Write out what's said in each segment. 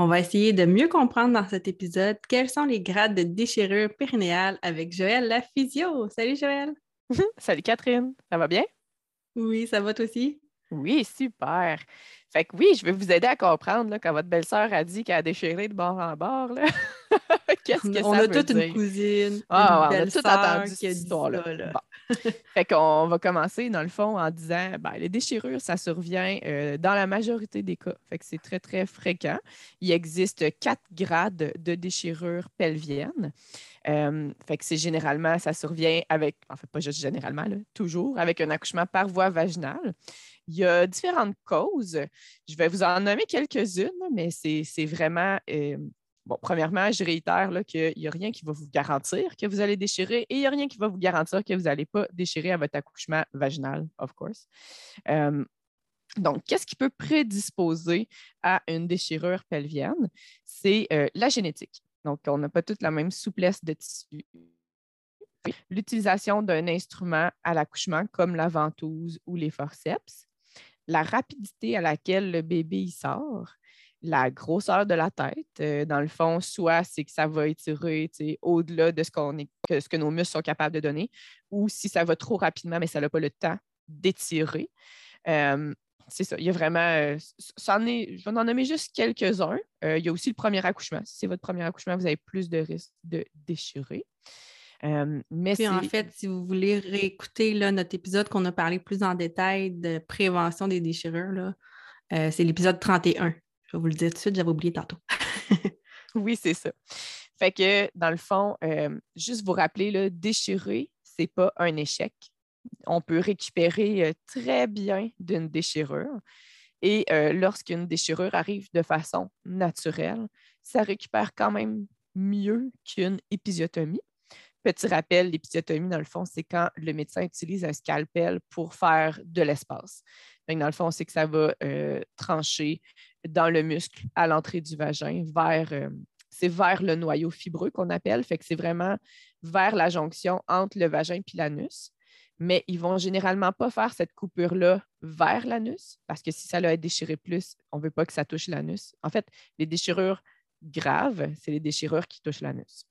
On va essayer de mieux comprendre dans cet épisode quels sont les grades de déchirure périnéale avec Joël la physio. Salut Joël. Salut Catherine, ça va bien? Oui, ça va toi aussi? Oui, super. Fait que oui, je vais vous aider à comprendre là, quand votre belle-sœur a dit qu'elle a déchiré de bord en bord. Qu'est-ce que on ça a toute une cousine. Ah, une on a tout entendu cette histoire-là. fait qu'on va commencer, dans le fond, en disant ben, les déchirures, ça survient euh, dans la majorité des cas. Fait que c'est très, très fréquent. Il existe quatre grades de déchirure pelvienne. Euh, fait que c'est généralement, ça survient avec, en fait, pas juste généralement, toujours avec un accouchement par voie vaginale. Il y a différentes causes. Je vais vous en nommer quelques-unes, mais c'est vraiment. Euh, premièrement, je réitère qu'il n'y a rien qui va vous garantir que vous allez déchirer et il n'y a rien qui va vous garantir que vous n'allez pas déchirer à votre accouchement vaginal, of course. Euh, donc, qu'est-ce qui peut prédisposer à une déchirure pelvienne? C'est euh, la génétique. Donc, on n'a pas toute la même souplesse de tissu l'utilisation d'un instrument à l'accouchement comme la ventouse ou les forceps, la rapidité à laquelle le bébé sort, la grosseur de la tête. Euh, dans le fond, soit c'est que ça va étirer au-delà de ce, qu'on est, que, ce que nos muscles sont capables de donner, ou si ça va trop rapidement, mais ça n'a pas le temps d'étirer. Euh, c'est ça. Il y a vraiment. Euh, est, je vais en nommer juste quelques-uns. il y a aussi le premier accouchement. Si c'est votre premier accouchement, vous avez plus de risques de déchirer mais en fait, si vous voulez réécouter là, notre épisode qu'on a parlé plus en détail de prévention des déchirures, euh, c'est l'épisode 31. Je vais vous le dire tout de suite, j'avais oublié tantôt. oui, c'est ça. Fait que, dans le fond, juste vous rappeler, là, déchirer, ce n'est pas un échec. On peut récupérer très bien d'une déchirure. Et lorsqu'une déchirure arrive de façon naturelle, ça récupère quand même mieux qu'une épisiotomie. Petit rappel, l'épisiotomie, dans le fond, c'est quand le médecin utilise un scalpel pour faire de l'espace. Dans le fond, c'est que ça va euh, trancher dans le muscle à l'entrée du vagin vers, euh, c'est vers le noyau fibreux qu'on appelle. Fait que c'est vraiment vers la jonction entre le vagin et l'anus. Mais ils vont généralement pas faire cette coupure-là vers l'anus parce que si ça l'a déchiré plus, on ne veut pas que ça touche l'anus. En fait, les déchirures graves, c'est les déchirures qui touchent l'anus.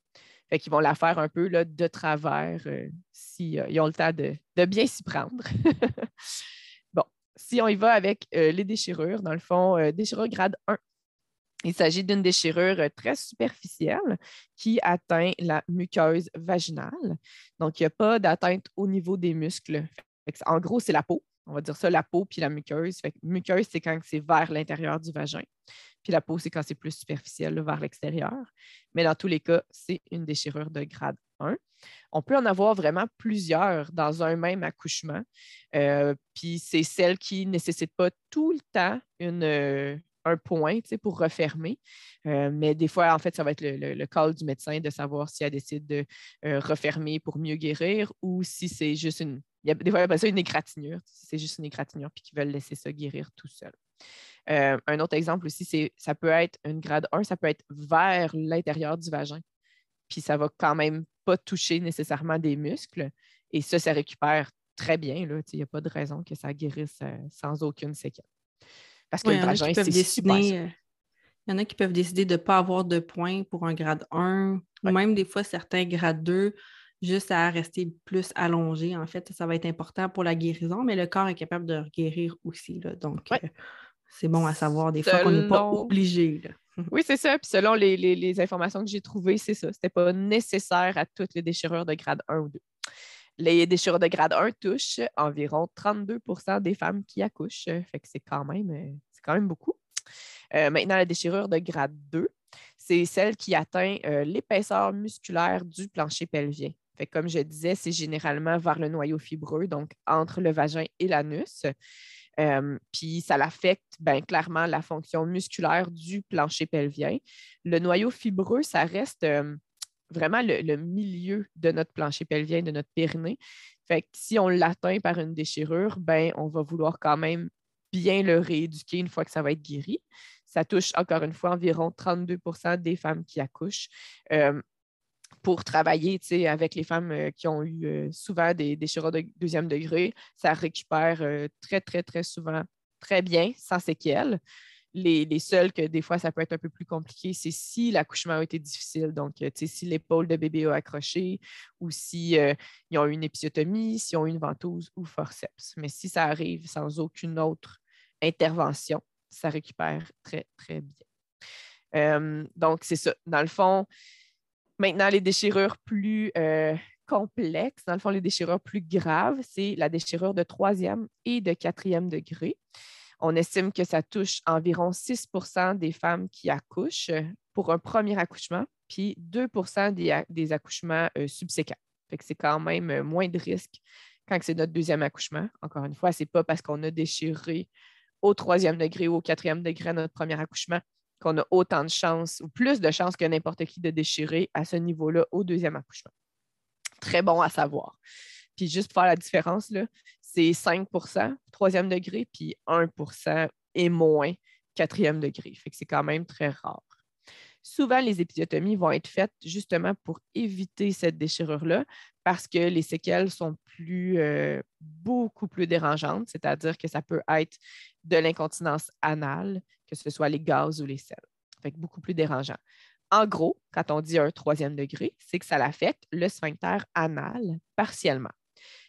Fait qu'ils vont la faire un peu là, de travers euh, s'ils ont le temps de, bien s'y prendre. si on y va avec euh, les déchirures, dans le fond, déchirure grade 1. Il s'agit d'une déchirure très superficielle qui atteint la muqueuse vaginale. Donc, il n'y a pas d'atteinte au niveau des muscles. En gros, c'est la peau. On va dire ça, la peau puis la muqueuse. Muqueuse, c'est quand c'est vers l'intérieur du vagin. Puis la peau, c'est quand c'est plus superficiel vers l'extérieur. Mais dans tous les cas, c'est une déchirure de grade 1. On peut en avoir vraiment plusieurs dans un même accouchement. Euh, puis c'est celle qui ne nécessite pas tout le temps euh, un point pour refermer. Euh, mais des fois, en fait, ça va être le, call du médecin de savoir si elle décide de refermer pour mieux guérir ou si c'est juste une. Il y a une égratignure. Si c'est juste une égratignure puis qu'ils veulent laisser ça guérir tout seul. Un autre exemple aussi, c'est ça peut être une grade 1, ça peut être vers l'intérieur du vagin. Puis ça va quand même pas toucher nécessairement des muscles. Et ça, ça récupère très bien. Il n'y a pas de raison que ça guérisse euh, sans aucune séquelle. Parce que le vagin, c'est super. Euh, il y en a qui peuvent décider de ne pas avoir de points pour un grade 1, ou même des fois certains grades 2, juste à rester plus allongé. En fait, ça va être important pour la guérison, mais le corps est capable de guérir aussi. Donc, c'est bon à savoir des fois qu'on n'est pas obligé. Oui, c'est ça. Puis selon les, informations que j'ai trouvées, c'est ça. Ce n'était pas nécessaire à toutes les déchirures de grade 1 ou 2. Les déchirures de grade 1 touchent environ 32% des femmes qui accouchent. Fait que c'est quand même, euh, quand même beaucoup. Euh, maintenant, la déchirure de grade 2, c'est celle qui atteint euh, l'épaisseur musculaire du plancher pelvien. Fait comme je disais, c'est généralement vers le noyau fibreux, donc entre le vagin et l'anus puis ça l'affecte ben, clairement la fonction musculaire du plancher pelvien. Le noyau fibreux, ça reste vraiment le, milieu de notre plancher pelvien, de notre périnée. Si on l'atteint par une déchirure, ben, on va vouloir quand même bien le rééduquer une fois que ça va être guéri. Ça touche encore une fois environ 32% des femmes qui accouchent. Euh, pour travailler avec les femmes euh, qui ont eu euh, souvent des déchirures de deuxième degré, ça récupère très, très, très souvent très bien, sans séquelles. Les, les, seuls que des fois ça peut être un peu plus compliqué, c'est si l'accouchement a été difficile. Donc, si l'épaule de bébé a accroché ou si ont eu une épisiotomie, s'ils ont eu une ventouse ou forceps. Mais si ça arrive sans aucune autre intervention, ça récupère très, très bien. Euh, donc, c'est ça. Dans le fond, maintenant, les déchirures plus euh, complexes, dans le fond, les déchirures plus graves, c'est la déchirure de troisième et de quatrième degré. On estime que ça touche environ 6% des femmes qui accouchent pour un premier accouchement, puis 2% des, accouchements euh, subséquents. C'est quand même moins de risque quand c'est notre deuxième accouchement. Encore une fois, ce n'est pas parce qu'on a déchiré au troisième degré ou au quatrième degré notre premier accouchement qu'on a autant de chances ou plus de chances que n'importe qui de déchirer à ce niveau-là au deuxième accouchement. Très bon à savoir. Puis juste pour faire la différence, c'est 5% troisième degré, puis 1% et moins quatrième degré. Fait que c'est quand même très rare. Souvent, les épisiotomies vont être faites justement pour éviter cette déchirure-là parce que les séquelles sont euh, beaucoup plus dérangeantes, c'est-à-dire que ça peut être de l'incontinence anale, que ce soit les gaz ou les sels. Fait beaucoup plus dérangeant. En gros, quand on dit un troisième degré, c'est que ça affecte le sphincter anal partiellement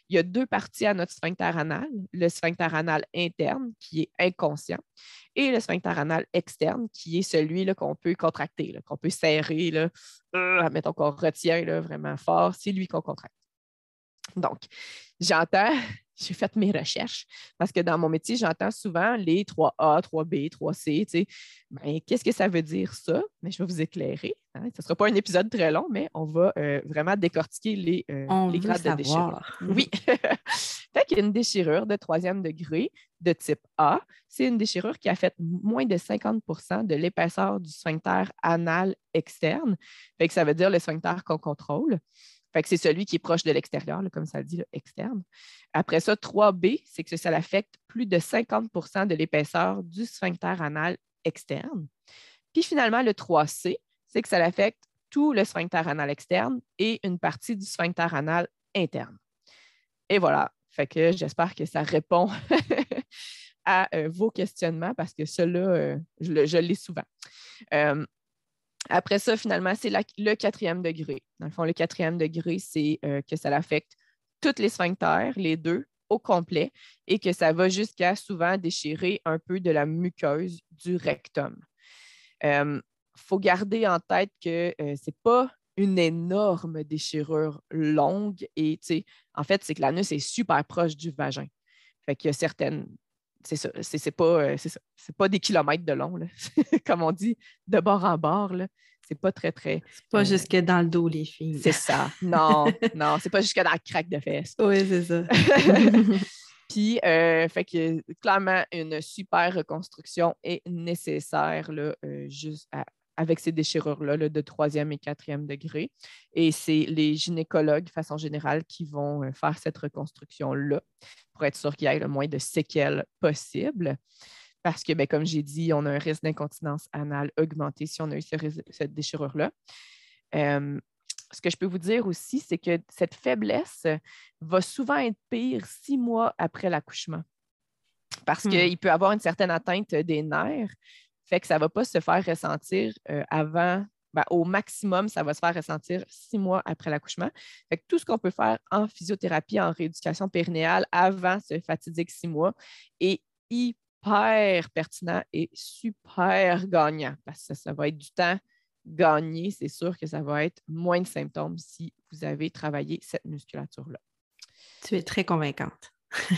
il y a deux parties à notre sphincter anal, le sphincter anal interne qui est inconscient et le sphincter anal externe qui est celui qu'on peut contracter, qu'on peut serrer, là, euh, mettons qu'on retient vraiment fort, c'est lui qu'on contracte. Donc, j'entends j'ai fait mes recherches parce que dans mon métier, j'entends souvent les 3A, 3B, 3C. Tu sais. Ben, qu'est-ce que ça veut dire ça? Mais je vais vous éclairer. Hein. Ce ne sera pas un épisode très long, mais on va euh, vraiment décortiquer les, euh, les grades de déchirure. Oui. fait qu'il y a une déchirure de troisième degré de type A. C'est une déchirure qui a fait moins de 50% de l'épaisseur du sphincter anal externe. Fait que ça veut dire le sphincter qu'on contrôle. Fait que c'est celui qui est proche de l'extérieur, comme ça le dit, externe. Après ça, 3B, c'est que ça affecte plus de 50% de l'épaisseur du sphincter anal externe. Puis finalement, le 3C, c'est que ça affecte tout le sphincter anal externe et une partie du sphincter anal interne. Et voilà. Fait que j'espère que ça répond à euh, vos questionnements parce que cela, euh, je, l'ai souvent. Euh, après ça, finalement, c'est le quatrième degré. Dans le fond, le quatrième degré, c'est euh, que ça affecte toutes les sphincters, les deux, au complet, et que ça va jusqu'à souvent déchirer un peu de la muqueuse du rectum. Il euh, faut garder en tête que euh, ce n'est pas une énorme déchirure longue et en fait, c'est que l'anus est super proche du vagin. Y a certaines c'est ça, c'est pas, euh, pas des kilomètres de long, comme on dit, de bord en bord. C'est pas très, très. C'est pas euh, jusque dans le dos, les filles. C'est ça. Non, non, c'est pas jusque dans le crack de fesses. Oui, c'est ça. Puis, euh, fait que clairement, une super reconstruction est nécessaire là, juste à, avec ces déchirures-là de troisième et quatrième degré. Et c'est les gynécologues, de façon générale, qui vont euh, faire cette reconstruction-là pour être sûr qu'il y ait le moins de séquelles possible. Parce que, ben, comme j'ai dit, on a un risque d'incontinence anale augmenté si on a eu cette déchirure-là. Euh, ce que je peux vous dire aussi, c'est que cette faiblesse va souvent être pire six mois après l'accouchement parce hmm. qu'il peut avoir une certaine atteinte des nerfs, fait que ça ne va pas se faire ressentir euh, avant, ben, au maximum, ça va se faire ressentir six mois après l'accouchement. Fait que tout ce qu'on peut faire en physiothérapie, en rééducation périnéale avant ce fatidique six mois est hyper pertinent et super gagnant parce que ça va être du temps gagné. C'est sûr que ça va être moins de symptômes si vous avez travaillé cette musculature-là. Tu es très convaincante.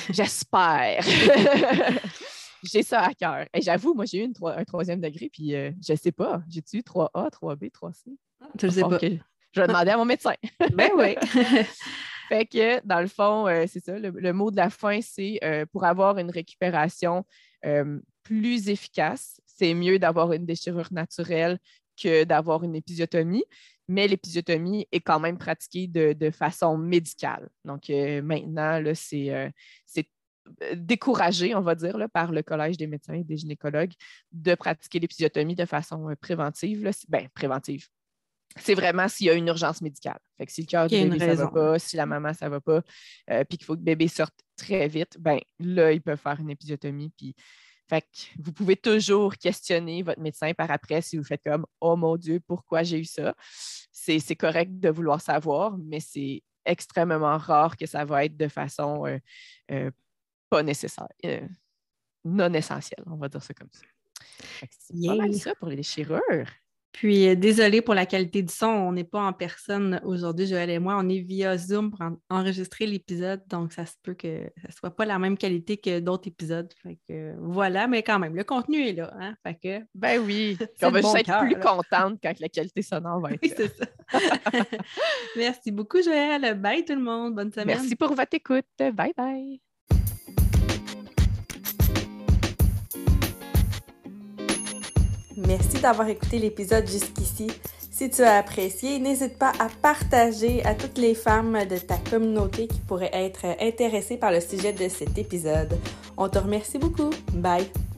J'espère. j'ai ça à cœur. Et j'avoue, moi, j'ai eu un troisième degré, puis euh, je ne sais pas. J'ai-tu eu 3A, 3B, 3C? Tu le sais pas. Je vais demander à mon médecin. ben oui. fait que, dans le fond, euh, c'est ça. Le, mot de la fin, c'est euh, pour avoir une récupération plus efficace, c'est mieux d'avoir une déchirure naturelle que d'avoir une épisiotomie. mais l'épisiotomie est quand même pratiquée de, façon médicale. Donc maintenant, c'est découragé, on va dire, par le Collège des médecins et des gynécologues de pratiquer l'épisiotomie de façon préventive. Bien, préventive c'est vraiment s'il y a une urgence médicale. Fait que si le cœur du bébé, ça va pas, si la maman, ça va pas, euh, puis qu'il faut que le bébé sorte très vite, ben là, ils peuvent faire une épisiotomie. Puis, fait vous pouvez toujours questionner votre médecin par après si vous faites comme Oh mon Dieu, pourquoi j'ai eu ça? C'est correct de vouloir savoir, mais c'est extrêmement rare que ça va être de façon euh, euh, pas nécessaire, non essentielle, on va dire ça comme ça. C'est pas mal ça pour les déchirures. Puis, euh, désolé pour la qualité du son, on n'est pas en personne aujourd'hui, Joël et moi. On est via Zoom pour enregistrer l'épisode, donc ça se peut que ça ne soit pas la même qualité que d'autres épisodes. Fait que, voilà, mais quand même, le contenu est là. Hein? Fait que, ben oui, on va juste être plus contente quand la qualité sonore va être oui, c'est ça. Merci beaucoup, Joël. Bye tout le monde. Bonne semaine. Merci pour votre écoute. Bye bye. Merci d'avoir écouté l'épisode jusqu'ici. Si tu as apprécié, n'hésite pas à partager à toutes les femmes de ta communauté qui pourraient être intéressées par le sujet de cet épisode. On te remercie beaucoup. Bye!